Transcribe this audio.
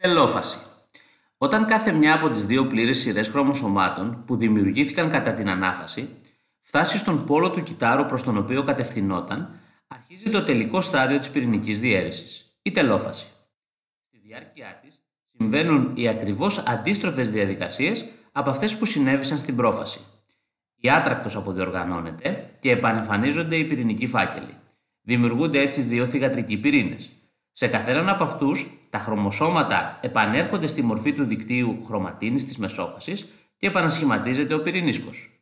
Τελόφαση. Όταν κάθε μια από τις δύο πλήρες σειρές χρωμοσωμάτων που δημιουργήθηκαν κατά την ανάφαση φτάσει στον πόλο του κυτάρου προς τον οποίο κατευθυνόταν, αρχίζει το τελικό στάδιο της πυρηνικής διαίρεσης, η τελόφαση. Στη διάρκεια της συμβαίνουν οι ακριβώς αντίστροφες διαδικασίες από αυτές που συνέβησαν στην πρόφαση. Η άτρακτος αποδιοργανώνεται και επανεμφανίζονται οι πυρηνικοί φάκελοι. Δημιουργούνται έτσι δύο θηγατρικοί πυρήνες. Σε καθέναν από αυτούς, τα χρωμοσώματα επανέρχονται στη μορφή του δικτύου χρωματίνης της μεσόφασης και επανασχηματίζεται ο πυρηνίσκος.